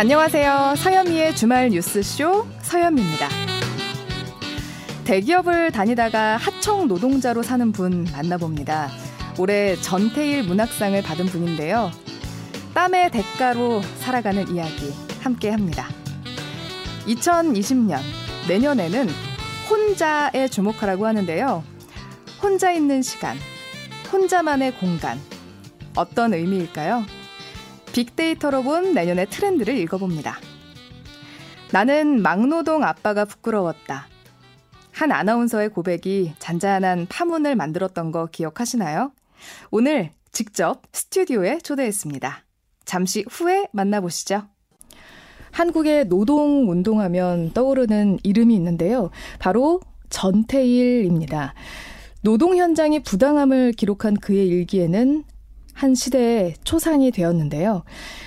안녕하세요. 서현미의 주말 뉴스쇼 서현미입니다. 대기업을 다니다가 하청 노동자로 사는 분 만나봅니다. 올해 전태일 문학상을 받은 분인데요. 땀의 대가로 살아가는 이야기 함께 합니다. 2020년 내년에는 혼자에 주목하라고 하는데요. 혼자 있는 시간, 혼자만의 공간. 어떤 의미일까요? 빅데이터로 본 내년의 트렌드를 읽어봅니다. 나는 막노동 아빠가 부끄러웠다. 한 아나운서의 고백이 잔잔한 파문을 만들었던 거 기억하시나요? 오늘 직접 스튜디오에 초대했습니다. 잠시 후에 만나보시죠. 한국의 노동 운동하면 떠오르는 이름이 있는데요. 바로 전태일입니다. 노동 현장의 부당함을 기록한 그의 일기에는 한 시대의 초상이 되었는데요.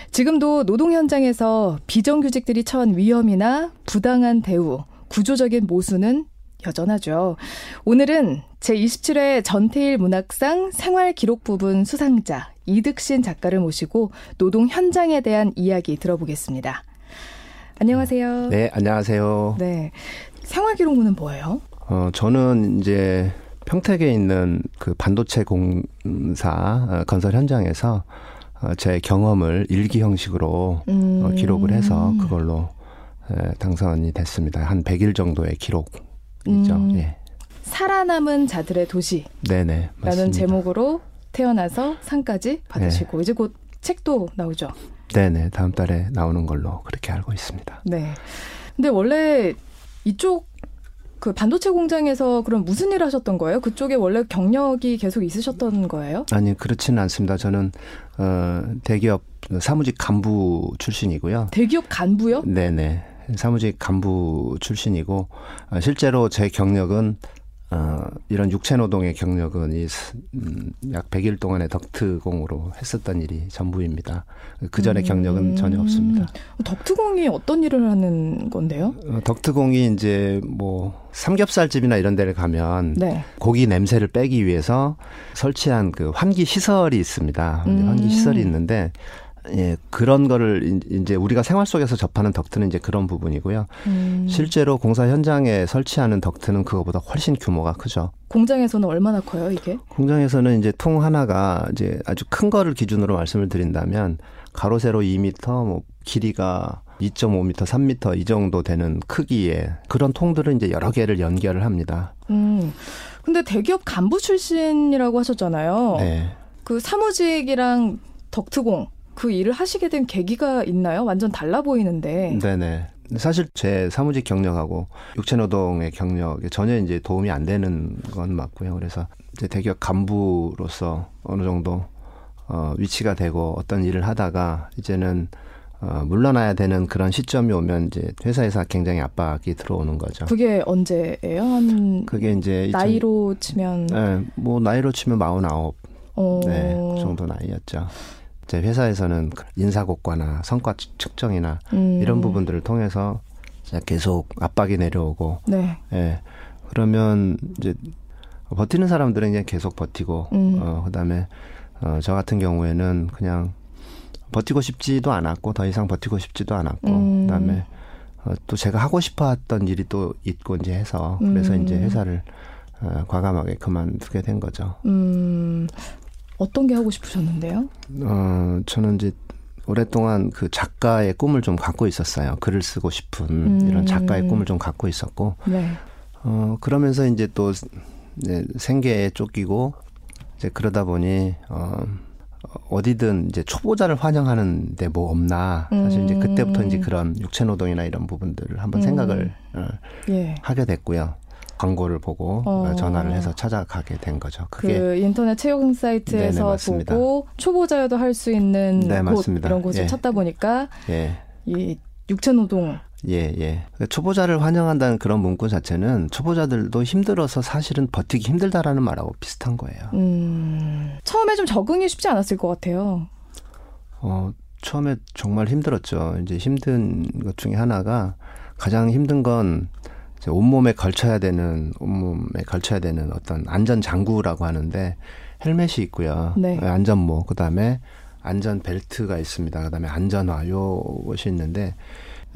지금도 노동 현장에서 비정규직들이 처한 위험이나 부당한 대우, 구조적인 모순은 여전하죠. 오늘은 제27회 전태일 문학상 생활 기록 부분 수상자 이득신 작가를 모시고 노동 현장에 대한 이야기 들어보겠습니다. 안녕하세요. 네, 안녕하세요. 네. 생활 기록문은 뭐예요? 어, 저는 이제 평택에 있는 그 반도체 공사 어, 건설 현장에서 어, 제 경험을 일기 형식으로 어, 음. 어, 기록을 해서 그걸로 에, 당선이 됐습니다. 한 100일 정도의 기록이죠. 음. 예. 살아남은 자들의 도시. 네네. 라는 제목으로 태어나서 상까지 받으시고 네. 이제 곧 책도 나오죠. 네네. 다음 달에 나오는 걸로 그렇게 알고 있습니다. 네. 근데 원래 이쪽 그 반도체 공장에서 그럼 무슨 일 하셨던 거예요? 그쪽에 원래 경력이 계속 있으셨던 거예요? 아니 그렇지는 않습니다. 저는 어 대기업 사무직 간부 출신이고요. 대기업 간부요? 네네. 사무직 간부 출신이고 어, 실제로 제 경력은 어, 이런 육체 노동의 경력은 이, 음, 약 100일 동안의 덕트공으로 했었던 일이 전부입니다. 그 전의 음. 경력은 전혀 없습니다. 덕트공이 어떤 일을 하는 건데요? 어, 덕트공이 이제 뭐 삼겹살집이나 이런 데를 가면 네. 고기 냄새를 빼기 위해서 설치한 그 환기 시설이 있습니다. 음. 환기 시설이 있는데 예, 그런 거를 이제 우리가 생활 속에서 접하는 덕트는 이제 그런 부분이고요. 음. 실제로 공사 현장에 설치하는 덕트는 그거보다 훨씬 규모가 크죠. 공장에서는 얼마나 커요, 이게? 공장에서는 이제 통 하나가 이제 아주 큰 거를 기준으로 말씀을 드린다면 가로 세로 2미터, 뭐 길이가 2.5m, 3m 이 정도 되는 크기의 그런 통들을 이제 여러 개를 연결을 합니다. 음. 근데 대기업 간부 출신이라고 하셨잖아요. 네. 그 사무직이랑 덕트공 그 일을 하시게 된 계기가 있나요? 완전 달라 보이는데. 네네. 사실 제 사무직 경력하고 육체노동의 경력에 전혀 이제 도움이 안 되는 건 맞고요. 그래서 이제 대기업 간부로서 어느 정도 어, 위치가 되고 어떤 일을 하다가 이제는 어, 물러나야 되는 그런 시점이 오면 이제 회사에서 굉장히 압박이 들어오는 거죠. 그게 언제예요? 한 그게 이제 나이로 2000, 치면 네, 뭐 나이로 치면 49. 어... 네, 그 정도 나이였죠. 제 회사에서는 인사고과나 성과 측정이나 음. 이런 부분들을 통해서 계속 압박이 내려오고, 네. 예. 그러면 이제 버티는 사람들은 그냥 계속 버티고, 음. 어, 그다음에 어, 저 같은 경우에는 그냥 버티고 싶지도 않았고 더 이상 버티고 싶지도 않았고, 음. 그다음에 어, 또 제가 하고 싶어 했던 일이 또 있고 이제 해서 그래서 음. 이제 회사를 어, 과감하게 그만두게 된 거죠. 음. 어떤 게 하고 싶으셨는데요? 어, 저는 이제 오랫동안 그 작가의 꿈을 좀 갖고 있었어요. 글을 쓰고 싶은 음. 이런 작가의 꿈을 좀 갖고 있었고, 네. 어, 그러면서 이제 또 이제 생계에 쫓기고 이제 그러다 보니 어, 어디든 이제 초보자를 환영하는데 뭐 없나 사실 이제 그때부터 이제 음. 그런 육체 노동이나 이런 부분들을 한번 음. 생각을 어, 예. 하게 됐고요. 광고를 보고 어. 전화를 해서 찾아가게 된 거죠. 그게 그 인터넷 채용 사이트에서 네네, 보고 초보자여도 할 수 있는 네, 곳 맞습니다. 이런 곳을 예. 찾다 보니까 예. 이 육체 노동 예, 예. 초보자를 환영한다는 그런 문구 자체는 초보자들도 힘들어서 사실은 버티기 힘들다라는 말하고 비슷한 거예요. 음, 처음에 좀 적응이 쉽지 않았을 것 같아요. 어, 처음에 정말 힘들었죠. 이제 힘든 것 중에 하나가 가장 힘든 건 온몸에 걸쳐야 되는 온몸에 걸쳐야 되는 어떤 안전 장구라고 하는데 헬멧이 있고요. 네. 안전모 그다음에 안전 벨트가 있습니다. 그다음에 안전화 요것이 있는데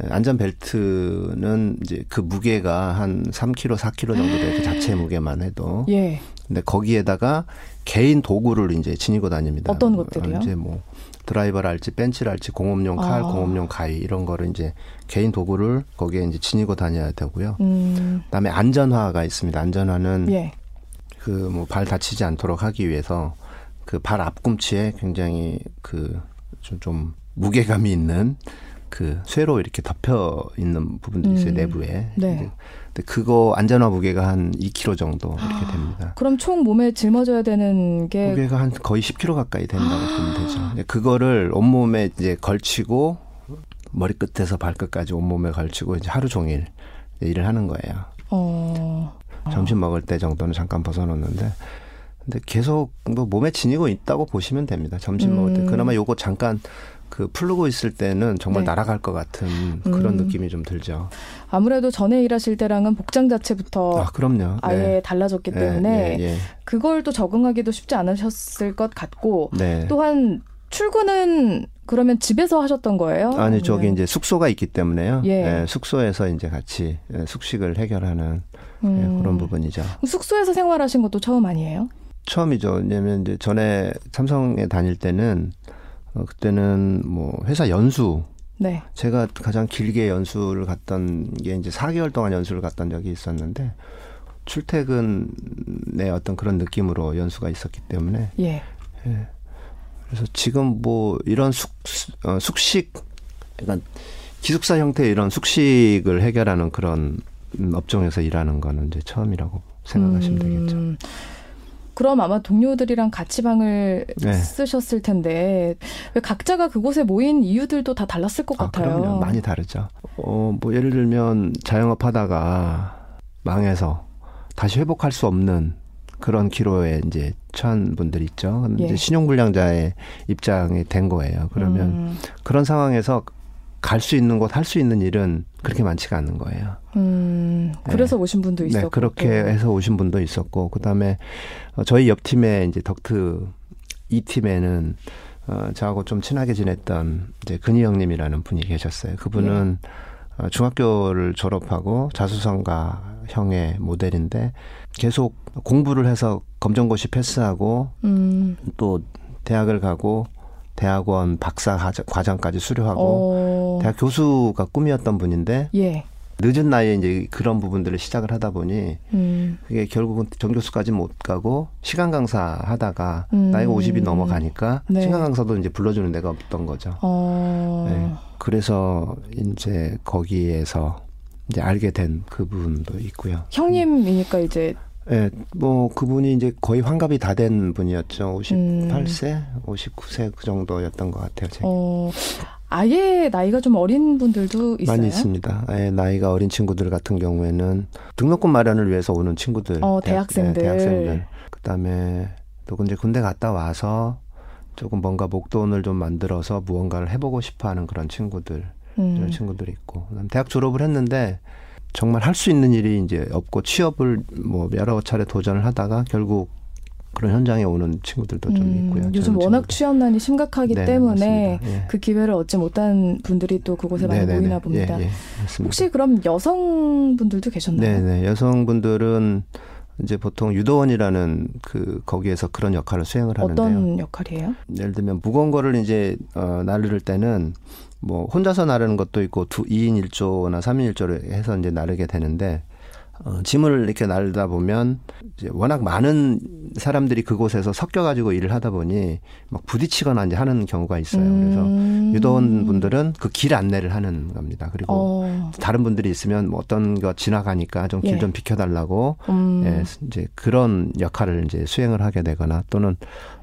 안전 벨트는 이제 그 무게가 한 3kg, 4kg 정도 돼요. 그 자체 무게만 해도. 예. 근데 거기에다가 개인 도구를 이제 지니고 다닙니다. 어떤 것들이요? 이제 뭐 드라이버랄지 벤치랄지 공업용 칼, 아. 공업용 가위 이런 거를 이제 개인 도구를 거기에 이제 지니고 다녀야 되고요. 음. 그다음에 안전화가 있습니다. 안전화는 예. 그뭐 발 다치지 않도록 하기 위해서 그 발 앞꿈치에 굉장히 그좀 무게감이 있는 그 쇠로 이렇게 덮여 있는 부분들이 있어요 음. 내부에. 네. 근데 그거 안전화 무게가 한 2kg 정도 이렇게 아, 됩니다. 그럼 총 몸에 짊어져야 되는 게 무게가 한 거의 10kg 가까이 된다고 아. 보면 되죠. 그거를 온 몸에 이제 걸치고 머리끝에서 발끝까지 온 몸에 걸치고 이제 하루 종일 일을 하는 거예요. 어. 점심 먹을 때 정도는 잠깐 벗어놓는데 근데 계속 뭐 몸에 지니고 있다고 보시면 됩니다. 점심 음. 먹을 때 음. 그나마 요거 잠깐 그 풀르고 있을 때는 정말 네. 날아갈 것 같은 그런 음. 느낌이 좀 들죠. 아무래도 전에 일하실 때랑은 복장 자체부터 아, 그럼요. 아예 네. 달라졌기 네, 때문에 네, 그걸 또 적응하기도 쉽지 않으셨을 것 같고 네. 또한 출근은 그러면 집에서 하셨던 거예요? 아니 저기 이제 숙소가 있기 때문에요. 예. 네, 숙소에서 이제 같이 숙식을 해결하는 음. 그런 부분이죠. 숙소에서 생활하신 것도 처음 아니에요? 처음이죠. 왜냐면 이제 전에 삼성에 다닐 때는 어, 그때는 뭐 회사 연수 네. 제가 가장 길게 연수를 갔던 게 이제 4개월 동안 연수를 갔던 적이 있었는데 출퇴근의 어떤 그런 느낌으로 연수가 있었기 때문에 예. 예. 그래서 지금 뭐 이런 숙 어, 숙식 약간 기숙사 형태의 이런 숙식을 해결하는 그런 업종에서 일하는 거는 이제 처음이라고 생각하시면 음. 되겠죠. 그럼 아마 동료들이랑 같이 방을 네. 쓰셨을 텐데 왜 각자가 그곳에 모인 이유들도 다 달랐을 것 아, 같아요. 그럼요. 많이 다르죠. 어, 뭐 예를 들면 자영업 하다가 망해서 다시 회복할 수 없는 그런 기로에 이제 처한 분들이 있죠. 근데 예. 신용불량자의 입장이 된 거예요. 그러면 음. 그런 상황에서 갈 수 있는 곳, 할 수 있는 일은 그렇게 많지가 않은 거예요. 음, 그래서 네. 오신 분도 네, 있었고. 네, 그렇게 해서 오신 분도 있었고, 그 다음에 어, 저희 옆 팀에 이제 덕트 이 팀에는 어, 저하고 좀 친하게 지냈던 이제 근희 형님이라는 분이 계셨어요. 그분은 네. 어, 중학교를 졸업하고 자수성가 형의 모델인데 계속 공부를 해서 검정고시 패스하고 음. 또 대학을 가고 대학원 박사 과정까지 수료하고 오. 어. 대학 교수가 꿈이었던 분인데 예. 늦은 나이에 이제 그런 부분들을 시작을 하다 보니 음. 그게 결국은 전교수까지 못 가고 시간 강사 하다가 음. 나이가 50이 넘어가니까 네. 시간 강사도 이제 불러주는 데가 없던 거죠. 어. 네. 그래서 이제 거기에서 이제 알게 된그 부분도 있고요. 형님이니까 이제 예, 네, 뭐 그분이 이제 거의 환갑이 다 된 분이었죠. 58세, 음. 59세 그 정도였던 것 같아요. 제가. 어, 아예 나이가 좀 어린 분들도 있어요. 많이 있습니다. 아예 나이가 어린 친구들 같은 경우에는 등록금 마련을 위해서 오는 친구들, 어, 대학생들, 네, 대학생들. 그다음에 또 이제 군대 갔다 와서 조금 뭔가 목돈을 좀 만들어서 무언가를 해보고 싶어하는 그런 친구들, 음. 이런 친구들이 있고, 그다음 대학 졸업을 했는데 정말 할 수 있는 일이 이제 없고 취업을 뭐 여러 차례 도전을 하다가 결국 그런 현장에 오는 친구들도 좀 음, 있고요. 요즘 워낙 취업난이 심각하기 네, 때문에 예. 그 기회를 얻지 못한 분들이 또 그곳에 많이 네네네. 모이나 봅니다. 예, 예, 혹시 그럼 여성분들도 계셨나요? 네, 네. 여성분들은 이제 보통 유도원이라는 그 거기에서 그런 역할을 수행을 하는데요. 어떤 역할이에요? 예를 들면 무거운 거를 이제 어 나를 때는 뭐 혼자서 나르는 것도 있고 두 2인 1조나 3인 1조를 해서 이제 나르게 되는데 어, 짐을 이렇게 날다 보면 이제 워낙 많은 사람들이 그곳에서 섞여 가지고 일을 하다 보니 막 부딪히거나 이제 하는 경우가 있어요. 그래서 음. 유도원 분들은 그 길 안내를 하는 겁니다. 그리고 어. 다른 분들이 있으면 뭐 어떤 거 지나가니까 좀 길좀 예. 비켜달라고 음. 예, 이제 그런 역할을 이제 수행을 하게 되거나 또는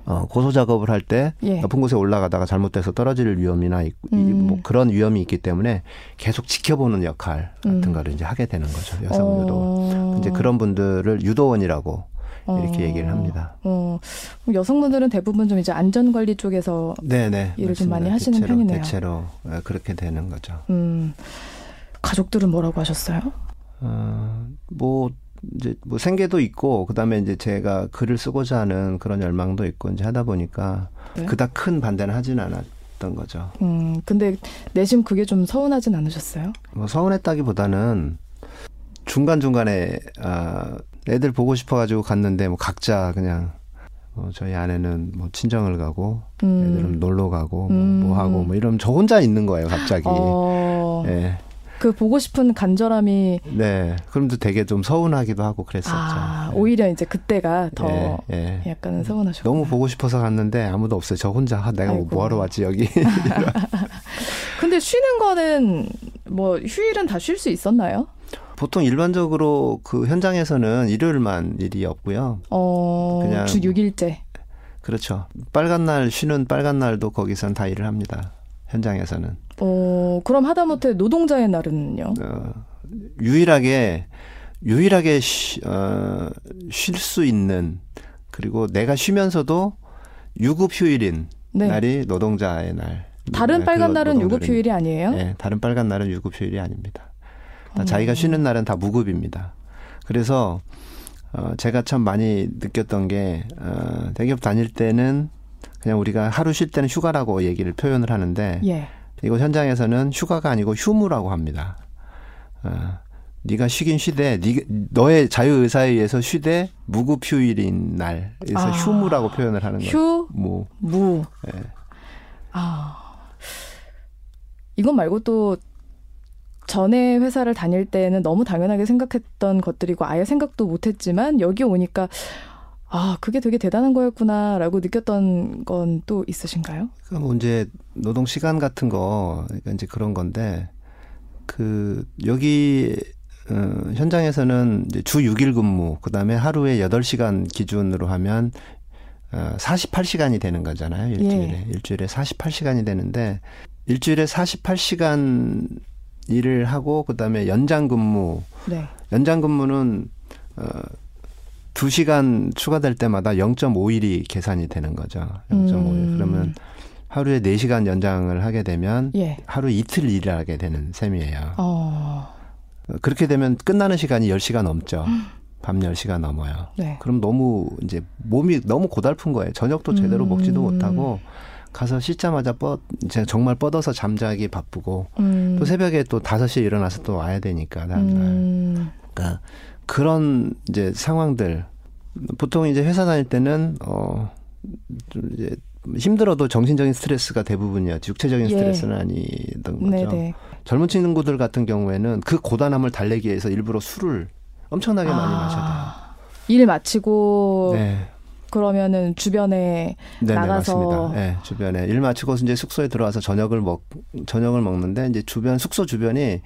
어, 고소 작업을 할때 예. 높은 곳에 올라가다가 잘못돼서 떨어질 위험이나 이, 음. 뭐 그런 위험이 있기 때문에 계속 지켜보는 역할 같은 음. 거를 이제 하게 되는 거죠 여성 유도. 어. 이제 그런 분들을 유도원이라고 이렇게 어. 얘기를 합니다. 어. 여성분들은 대부분 좀 이제 안전 관리 쪽에서 네네, 일을 맞습니다. 좀 많이 하시는 대체로, 편이네요. 대체로 예, 그렇게 되는 거죠. 음. 가족들은 뭐라고 하셨어요? 어, 뭐 이제 뭐 생계도 있고 그다음에 이제 제가 글을 쓰고자 하는 그런 열망도 있고 이제 하다 보니까 네. 그닥 큰 반대는 하진 않았던 거죠. 음, 근데 내심 그게 좀 서운하진 않으셨어요? 뭐 서운했다기보다는 중간 중간에 아 애들 보고 싶어가지고 갔는데 뭐 각자 그냥 어, 저희 아내는 뭐 친정을 가고 음. 애들은 놀러 가고 뭐, 음. 뭐 하고 뭐 이러면 저 혼자 있는 거예요 갑자기. 어. 예. 그 보고 싶은 간절함이 네 그럼도 되게 좀 서운하기도 하고 그랬었죠. 아, 네. 오히려 이제 그때가 더 예, 예. 약간은 서운하셨고 너무 보고 싶어서 갔는데 아무도 없어요. 저 혼자 아, 내가 아이고. 뭐 하러 왔지 여기. 근데 쉬는 거는 뭐 휴일은 다 쉴 수 있었나요? 보통 일반적으로 그 현장에서는 일요일만 일이 없고요. 어, 그냥 주 6일째. 그렇죠. 빨간 날 쉬는 빨간 날도 거기선 다 일을 합니다. 현장에서는. 어, 그럼 하다못해 노동자의 날은요? 어, 유일하게 유일하게 쉬, 어, 쉴 수 있는 그리고 내가 쉬면서도 유급 휴일인 네. 날이 노동자의 날. 다른 네, 빨간 날은 유급 휴일이 아니에요? 네, 다른 빨간 날은 유급 휴일이 아닙니다. 음. 자기가 쉬는 날은 다 무급입니다. 그래서 어, 제가 참 많이 느꼈던 게 어, 대기업 다닐 때는 그냥 우리가 하루 쉴 때는 휴가라고 얘기를 표현을 하는데 예. 이곳 현장에서는 휴가가 아니고 휴무라고 합니다. 어, 네가 쉬긴 쉬되 네, 너의 자유 의사에 의해서 쉬되 무급 휴일인 날에서 아, 휴무라고 표현을 하는 거예요. 휴, 무, 무. 네. 아, 이건 말고 또 전에 회사를 다닐 때는 너무 당연하게 생각했던 것들이고 아예 생각도 못했지만 여기 오니까 아, 그게 되게 대단한 거였구나라고 느꼈던 건 또 있으신가요? 그뭐 이제 노동 시간 같은 거, 그러니까 이제 그런 건데, 그, 여기, 어, 현장에서는 이제 주 6일 근무, 그 다음에 하루에 8시간 기준으로 하면, 어, 48시간이 되는 거잖아요. 일주일에. 예. 일주일에 48시간이 되는데, 일주일에 48시간 일을 하고, 그 다음에 연장 근무. 네. 연장 근무는, 어, 2시간 추가될 때마다 0.5일이 계산이 되는 거죠. 0.5일. 음. 그러면 하루에 4시간 연장을 하게 되면 예. 하루 이틀 일을 하게 되는 셈이에요. 어. 그렇게 되면 끝나는 시간이 10시간 넘죠. 음. 밤 10시간 넘어요. 네. 그럼 너무 이제 몸이 너무 고달픈 거예요. 저녁도 제대로 음. 먹지도 못하고 가서 씻자마자 뻗, 이제 정말 뻗어서 잠자기 바쁘고 음. 또 새벽에 또 5시에 일어나서 또 와야 되니까 다음날. 음. 그러니까 그런 이제 상황들 보통 이제 회사 다닐 때는 어좀 이제 힘들어도 정신적인 스트레스가 대부분이었지 육체적인 예. 스트레스는 아니던 거죠. 네네. 젊은 친구들 같은 경우에는 그 고단함을 달래기 위해서 일부러 술을 엄청나게 아. 많이 마셔야 돼요. 일 마치고 네. 그러면은 주변에 네네, 나가서 맞습니다. 네, 주변에 일 마치고 이제 숙소에 들어와서 저녁을 먹 저녁을 먹는데 이제 주변 숙소 주변이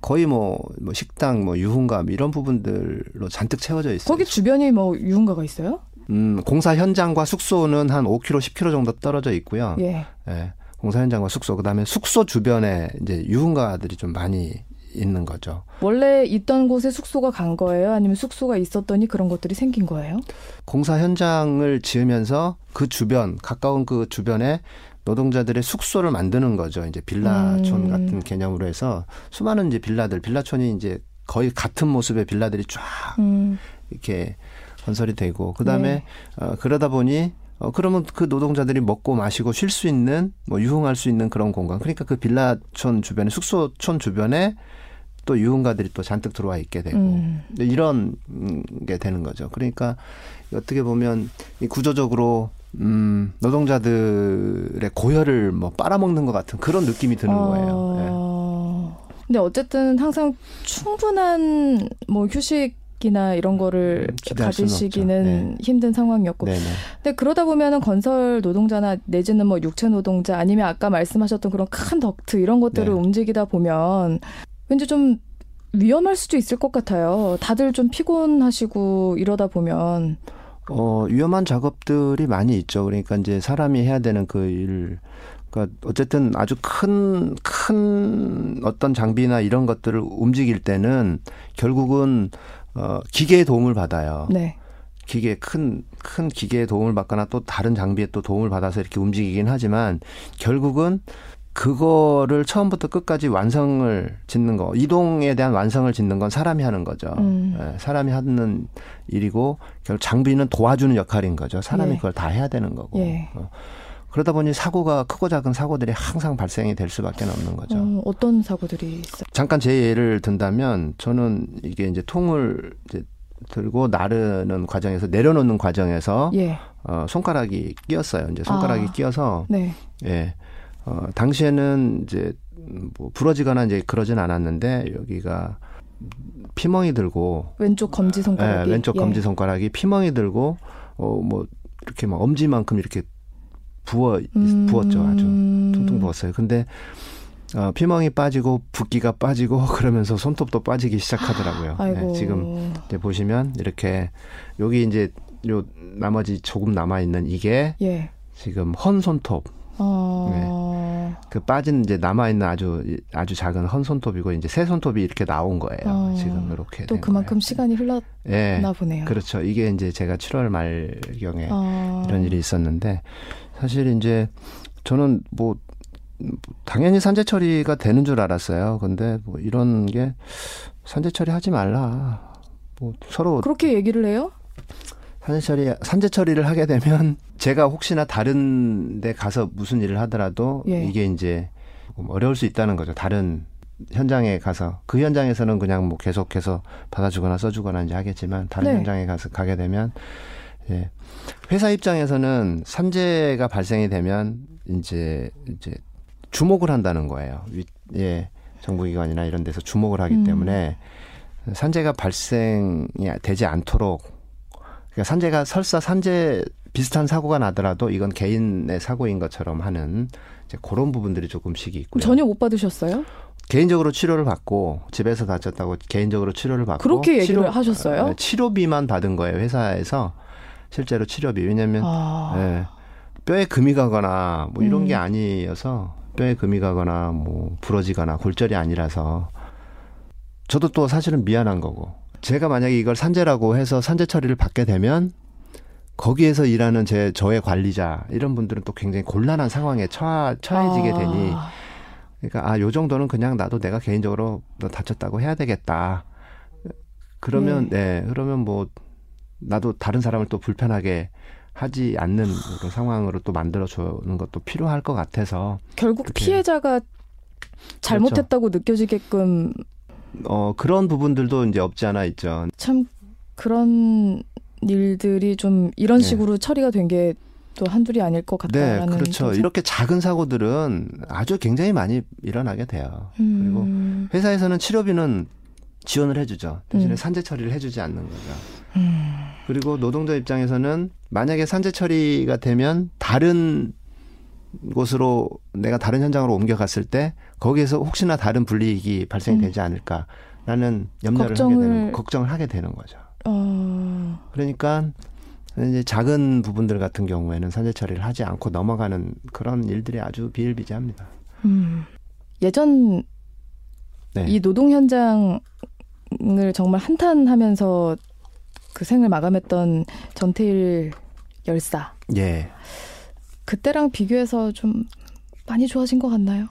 거의 뭐, 뭐 식당, 뭐 유흥가 뭐 이런 부분들로 잔뜩 채워져 있어요. 거기 주변이 뭐 유흥가가 있어요? 음, 공사 현장과 숙소는 한 5km, 10km 정도 떨어져 있고요. 예. 예. 공사 현장과 숙소, 그다음에 숙소 주변에 이제 유흥가들이 좀 많이 있는 거죠. 원래 있던 곳에 숙소가 간 거예요? 아니면 숙소가 있었더니 그런 것들이 생긴 거예요? 공사 현장을 지으면서 그 주변, 가까운 그 주변에 노동자들의 숙소를 만드는 거죠. 이제 빌라촌 음. 같은 개념으로 해서 수많은 이제 빌라들, 빌라촌이 이제 거의 같은 모습의 빌라들이 쫙 음. 이렇게 건설이 되고 그다음에 네. 어, 그러다 보니 어, 그러면 그 노동자들이 먹고 마시고 쉴 수 있는 뭐 유흥할 수 있는 그런 공간. 그러니까 그 빌라촌 주변에 숙소촌 주변에 또 유흥가들이 또 잔뜩 들어와 있게 되고 음. 이런 게 되는 거죠. 그러니까 어떻게 보면 이 구조적으로 음, 노동자들의 고열을 뭐 빨아먹는 것 같은 그런 느낌이 드는 어... 거예요. 네. 근데 어쨌든 항상 충분한 뭐 휴식 이나 이런 거를 음, 가지시기는 네. 힘든 상황이었고. 네네. 근데 그러다 보면은 건설 노동자나 내지는 뭐 육체 노동자 아니면 아까 말씀하셨던 그런 큰 덕트 이런 것들을 네. 움직이다 보면 왠지 좀 위험할 수도 있을 것 같아요. 다들 좀 피곤하시고 이러다 보면. 어, 위험한 작업들이 많이 있죠. 그러니까 이제 사람이 해야 되는 그 일, 그러니까 어쨌든 아주 큰, 큰 어떤 장비나 이런 것들을 움직일 때는 결국은 어, 기계의 도움을 받아요. 네. 기계 큰, 큰 기계의 도움을 받거나 또 다른 장비에 또 도움을 받아서 이렇게 움직이긴 하지만 결국은 그거를 처음부터 끝까지 완성을 짓는 거, 이동에 대한 완성을 짓는 건 사람이 하는 거죠. 음. 예, 사람이 하는 일이고 결국 장비는 도와주는 역할인 거죠. 사람이 예. 그걸 다 해야 되는 거고. 예. 어. 그러다 보니 사고가 크고 작은 사고들이 항상 발생이 될 수밖에 없는 거죠. 어, 어떤 사고들이 있어요? 잠깐 제 예를 든다면 저는 이게 이제 통을 이제 들고 나르는 과정에서 내려놓는 과정에서 예. 어, 손가락이 끼었어요. 이제 손가락이 아, 끼어서 네. 예. 어, 당시에는 이제 뭐 부러지거나 이제 그러진 않았는데 여기가 피멍이 들고 왼쪽 검지 손가락이 예, 왼쪽 예. 검지 손가락이 피멍이 들고 어 뭐 이렇게 막 엄지만큼 이렇게 부어 음. 부었죠 아주 퉁퉁 부었어요. 근데 어, 피멍이 빠지고 붓기가 빠지고 그러면서 손톱도 빠지기 시작하더라고요. 네, 지금 이제 보시면 이렇게 여기 이제 요 나머지 조금 남아 있는 이게 예. 지금 헌 손톱. 어... 네. 그 빠진 이제 남아 있는 아주 아주 작은 헌 손톱이고 이제 새 손톱이 이렇게 나온 거예요. 어... 지금 이렇게 또 그만큼 거예요. 시간이 흘렀나 네. 보네요. 그렇죠. 이게 이제 제가 7월 말경에 어... 이런 일이 있었는데 사실 이제 저는 뭐 당연히 산재 처리가 되는 줄 알았어요. 근데 뭐 이런 게 산재 처리하지 말라. 뭐 서로 그렇게 얘기를 해요? 산재 처리 산재 처리를 하게 되면 제가 혹시나 다른 데 가서 무슨 일을 하더라도 예. 이게 이제 어려울 수 있다는 거죠. 다른 현장에 가서 그 현장에서는 그냥 뭐 계속해서 받아주거나 써주거나 이제 하겠지만 다른 네. 현장에 가서 가게 되면 예. 회사 입장에서는 산재가 발생이 되면 이제 이제 주목을 한다는 거예요. 예. 정부기관이나 이런 데서 주목을 하기 음. 때문에 산재가 발생이 되지 않도록 그러니까 산재가 설사 산재 비슷한 사고가 나더라도 이건 개인의 사고인 것처럼 하는 이제 그런 부분들이 조금씩 있고요. 전혀 못 받으셨어요? 개인적으로 치료를 받고 집에서 다쳤다고 개인적으로 치료를 받고 그렇게 얘기를 치료, 하셨어요? 네, 치료비만 받은 거예요 회사에서 실제로 치료비 왜냐하면 아. 예, 뼈에 금이 가거나 뭐 이런 음. 게 아니어서 뼈에 금이 가거나 뭐 부러지거나 골절이 아니라서 저도 또 사실은 미안한 거고 제가 만약에 이걸 산재라고 해서 산재 처리를 받게 되면 거기에서 일하는 제 저의 관리자 이런 분들은 또 굉장히 곤란한 상황에 처하, 처해지게 되니 아. 그러니까 아요 정도는 그냥 나도 내가 개인적으로 너 다쳤다고 해야 되겠다. 그러면 네. 네 그러면 뭐 나도 다른 사람을 또 불편하게 하지 않는 그런 상황으로 또 만들어 주는 것도 필요할 것 같아서 결국 피해자가 잘못했다고 그렇죠. 느껴지게끔 어 그런 부분들도 이제 없지 않아 있죠. 참 그런 일들이 좀 이런 네. 식으로 네. 처리가 된 게 또 한둘이 아닐 것 같다라는 네, 그렇죠. 생각. 이렇게 작은 사고들은 아주 굉장히 많이 일어나게 돼요. 음. 그리고 회사에서는 치료비는 지원을 해주죠. 대신에 음. 산재 처리를 해주지 않는 거죠. 음. 그리고 노동자 입장에서는 만약에 산재 처리가 되면 다른 곳으로 내가 다른 현장으로 옮겨갔을 때 거기에서 혹시나 다른 불이익이 발생이 음. 되지 않을까라는 염려를 걱정을... 하게 되는 걱정을 하게 되는 거죠. 어... 그러니까 이제 작은 부분들 같은 경우에는 산재 처리를 하지 않고 넘어가는 그런 일들이 아주 비일비재합니다. 음. 예전 네. 이 노동 현장을 정말 한탄하면서 그 생을 마감했던 전태일 열사. 예. 그때랑 비교해서 좀 많이 좋아진 것 같나요?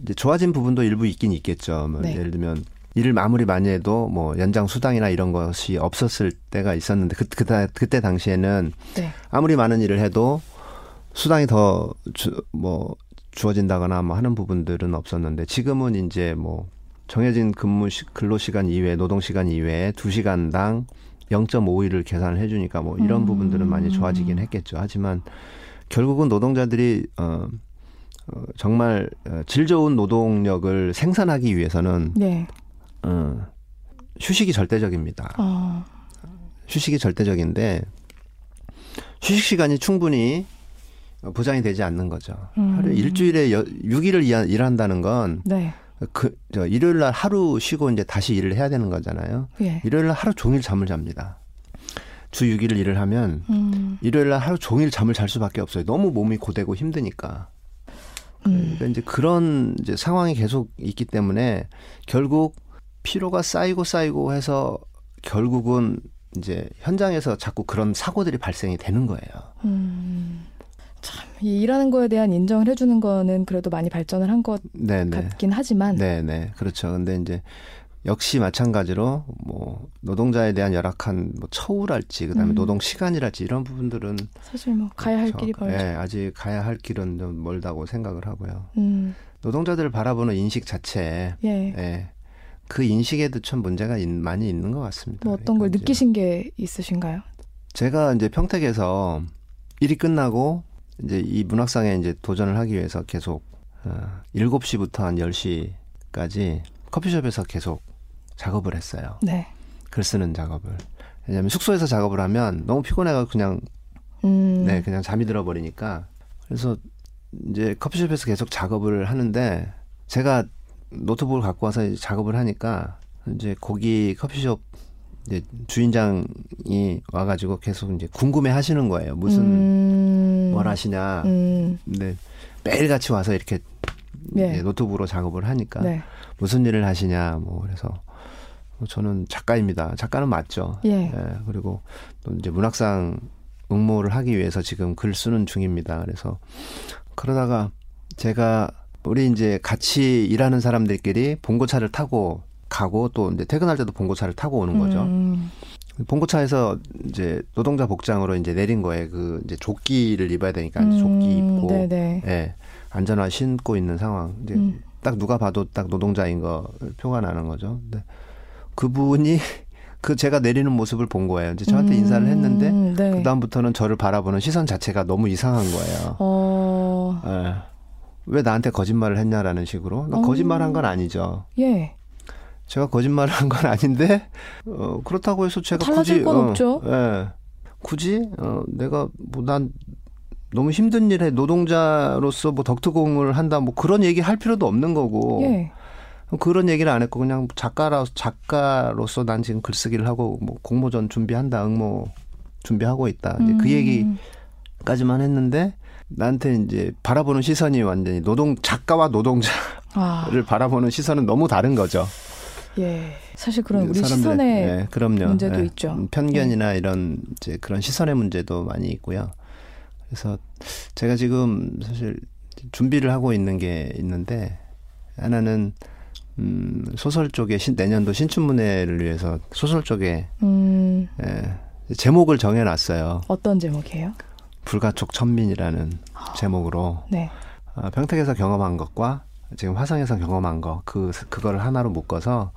이제 좋아진 부분도 일부 있긴 있겠죠. 뭐 네. 예를 들면 일을 마무리 많이 해도 뭐 연장 수당이나 이런 것이 없었을 때가 있었는데 그, 그 그때 당시에는 네. 아무리 많은 일을 해도 수당이 더 뭐 주어진다거나 뭐 하는 부분들은 없었는데 지금은 이제 뭐 정해진 근무 시, 근로 시간 이외 노동 시간 이외에 2시간당 0.5일을 계산을 해 주니까 뭐 이런 음. 부분들은 많이 좋아지긴 했겠죠. 하지만 결국은 노동자들이 어, 어 정말 어, 질 좋은 노동력을 생산하기 위해서는 네. 어, 휴식이 절대적입니다. 어. 휴식이 절대적인데 휴식 시간이 충분히 보장이 되지 않는 거죠. 음. 하루 일주일에 6일을 일한다는 건 네. 그, 저, 일요일 날 하루 쉬고 이제 다시 일을 해야 되는 거잖아요. 예. 일요일 날 하루 종일 잠을 잡니다. 주 6일 일을 하면 음. 일요일 날 하루 종일 잠을 잘 수밖에 없어요. 너무 몸이 고되고 힘드니까. 음. 그러니까 이제 그런 이제 상황이 계속 있기 때문에 결국 피로가 쌓이고 쌓이고 해서 결국은 이제 현장에서 자꾸 그런 사고들이 발생이 되는 거예요. 음. 참 일하는 거에 대한 인정을 해주는 거는 그래도 많이 발전을 한 것 같긴 하지만. 네네 그렇죠. 근데 이제 역시 마찬가지로 뭐 노동자에 대한 열악한 뭐 처우랄지 그다음에 음. 노동 시간이랄지 이런 부분들은 사실 뭐 가야 할 길이 멀죠. 예, 아직 가야 할 길은 좀 멀다고 생각을 하고요. 음. 노동자들을 바라보는 인식 자체, 예. 예. 그 인식에도 참 문제가 있, 많이 있는 것 같습니다. 뭐 어떤 그러니까 걸 느끼신 게 있으신가요? 제가 이제 평택에서 일이 끝나고 이제 이 문학상에 이제 도전을 하기 위해서 계속 어, 7시부터 한 10시까지 커피숍에서 계속 작업을 했어요. 네. 글 쓰는 작업을. 왜냐하면 숙소에서 작업을 하면 너무 피곤해가 그냥 음. 네 그냥 잠이 들어버리니까 그래서 이제 커피숍에서 계속 작업을 하는데 제가 노트북을 갖고 와서 작업을 하니까 이제 거기 커피숍 이제 주인장이 와가지고 계속 이제 궁금해 하시는 거예요. 무슨 음. 뭘 하시냐. 음. 근데 매일 같이 와서 이렇게 네. 노트북으로 작업을 하니까 네. 무슨 일을 하시냐. 뭐 그래서 저는 작가입니다. 작가는 맞죠. 예. 예. 그리고 또 이제 문학상 응모를 하기 위해서 지금 글 쓰는 중입니다. 그래서 그러다가 제가 우리 이제 같이 일하는 사람들끼리 봉고차를 타고 가고 또 이제 퇴근할 때도 봉고차를 타고 오는 거죠. 음. 봉고차에서 이제 노동자 복장으로 이제 내린 거에 그 이제 조끼를 입어야 되니까 이제 조끼 음, 입고 네네. 예. 안전화 신고 있는 상황. 이제 음. 딱 누가 봐도 딱 노동자인 거 표가 나는 거죠. 근데 그분이 그 제가 내리는 모습을 본 거예요. 이제 저한테 음, 인사를 했는데 네. 그 다음부터는 저를 바라보는 시선 자체가 너무 이상한 거예요. 어... 네. 왜 나한테 거짓말을 했냐라는 식으로 어... 거짓말한 건 아니죠. 예. 제가 거짓말을 한 건 아닌데 어, 그렇다고 해서 제가 굳이 건 어, 없죠. 예. 굳이 어, 내가 뭐 난 너무 힘든 일에 노동자로서 뭐 덕트공을 한다 뭐 그런 얘기 할 필요도 없는 거고. 예. 그런 얘기를 안 했고 그냥 작가라 작가로서 난 지금 글쓰기를 하고 뭐 공모전 준비한다 응모 준비하고 있다 이제 그 음. 얘기까지만 했는데 나한테 이제 바라보는 시선이 완전히 노동 작가와 노동자를 아. 바라보는 시선은 너무 다른 거죠. 예. 사실 그런 우리 시선의 예, 그럼요. 문제도 예. 있죠. 음, 편견이나 예. 이런 이제 그런 시선의 문제도 많이 있고요. 그래서 제가 지금 사실 준비를 하고 있는 게 있는데 하나는 음, 소설 쪽에 신, 내년도 신춘문예를 위해서 소설 쪽에 음. 예, 제목을 정해놨어요. 어떤 제목이에요? 불가촉 천민이라는 어. 제목으로 네. 어, 평택에서 경험한 것과 지금 화성에서 경험한 거 그 그거를 하나로 묶어서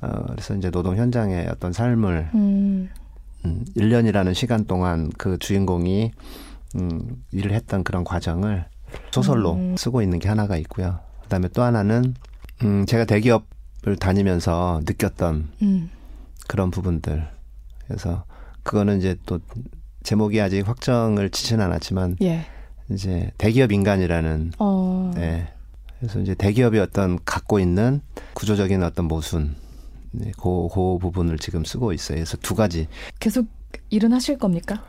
어, 그래서 이제 노동 현장의 어떤 삶을 음. 음, 1년이라는 시간 동안 그 주인공이 음, 일을 했던 그런 과정을 소설로 음. 쓰고 있는 게 하나가 있고요. 그다음에 또 하나는 음, 제가 대기업을 다니면서 느꼈던 음. 그런 부분들. 그래서 그거는 이제 또 제목이 아직 확정을 치지는 않았지만 예. 이제 대기업 인간이라는 어. 네. 그래서 이제 대기업이 어떤 갖고 있는 구조적인 어떤 모순 네, 그, 그 부분을 지금 쓰고 있어요. 그래서 두 가지. 계속 일은 하실 겁니까?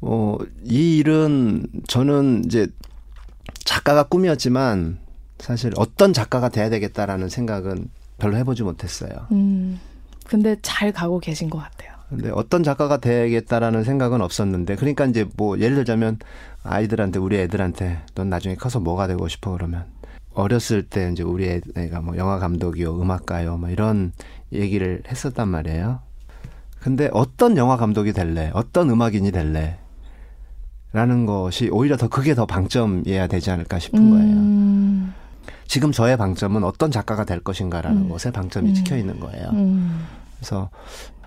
어, 이 일은 저는 이제 작가가 꿈이었지만 사실 어떤 작가가 돼야 되겠다라는 생각은 별로 해보지 못했어요. 음, 근데 잘 가고 계신 것 같아요. 근데 어떤 작가가 되겠다라는 생각은 없었는데, 그러니까 이제 뭐 예를 들자면 아이들한테 우리 애들한테 넌 나중에 커서 뭐가 되고 싶어 그러면 어렸을 때 이제 우리 애가 뭐 영화 감독이요, 음악가요, 뭐 이런 얘기를 했었단 말이에요. 근데 어떤 영화 감독이 될래? 어떤 음악인이 될래? 라는 것이 오히려 더 그게 더 방점이어야 되지 않을까 싶은 거예요. 음. 지금 저의 방점은 어떤 작가가 될 것인가라는 음. 것에 방점이 음. 찍혀 있는 거예요. 음. 그래서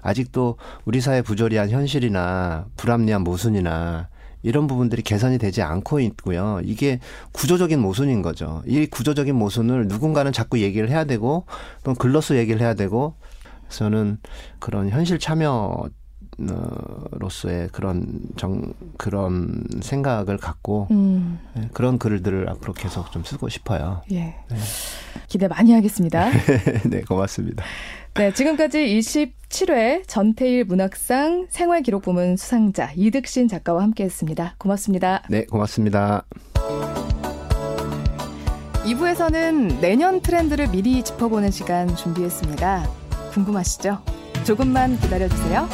아직도 우리 사회 부조리한 현실이나 불합리한 모순이나 이런 부분들이 개선이 되지 않고 있고요. 이게 구조적인 모순인 거죠. 이 구조적인 모순을 누군가는 자꾸 얘기를 해야 되고 또 글로써 얘기를 해야 되고 저는 그런 현실 참여 로서의 그런 정 그런 생각을 갖고 음. 네, 그런 글들을 앞으로 계속 좀 쓰고 싶어요. 예. 네. 기대 많이 하겠습니다. 네, 고맙습니다. 네, 지금까지 27회 전태일 문학상 생활기록 부문 수상자 이득신 작가와 함께했습니다. 고맙습니다. 네, 고맙습니다. 2부에서는 내년 트렌드를 미리 짚어보는 시간 준비했습니다. 궁금하시죠? 조금만 기다려주세요.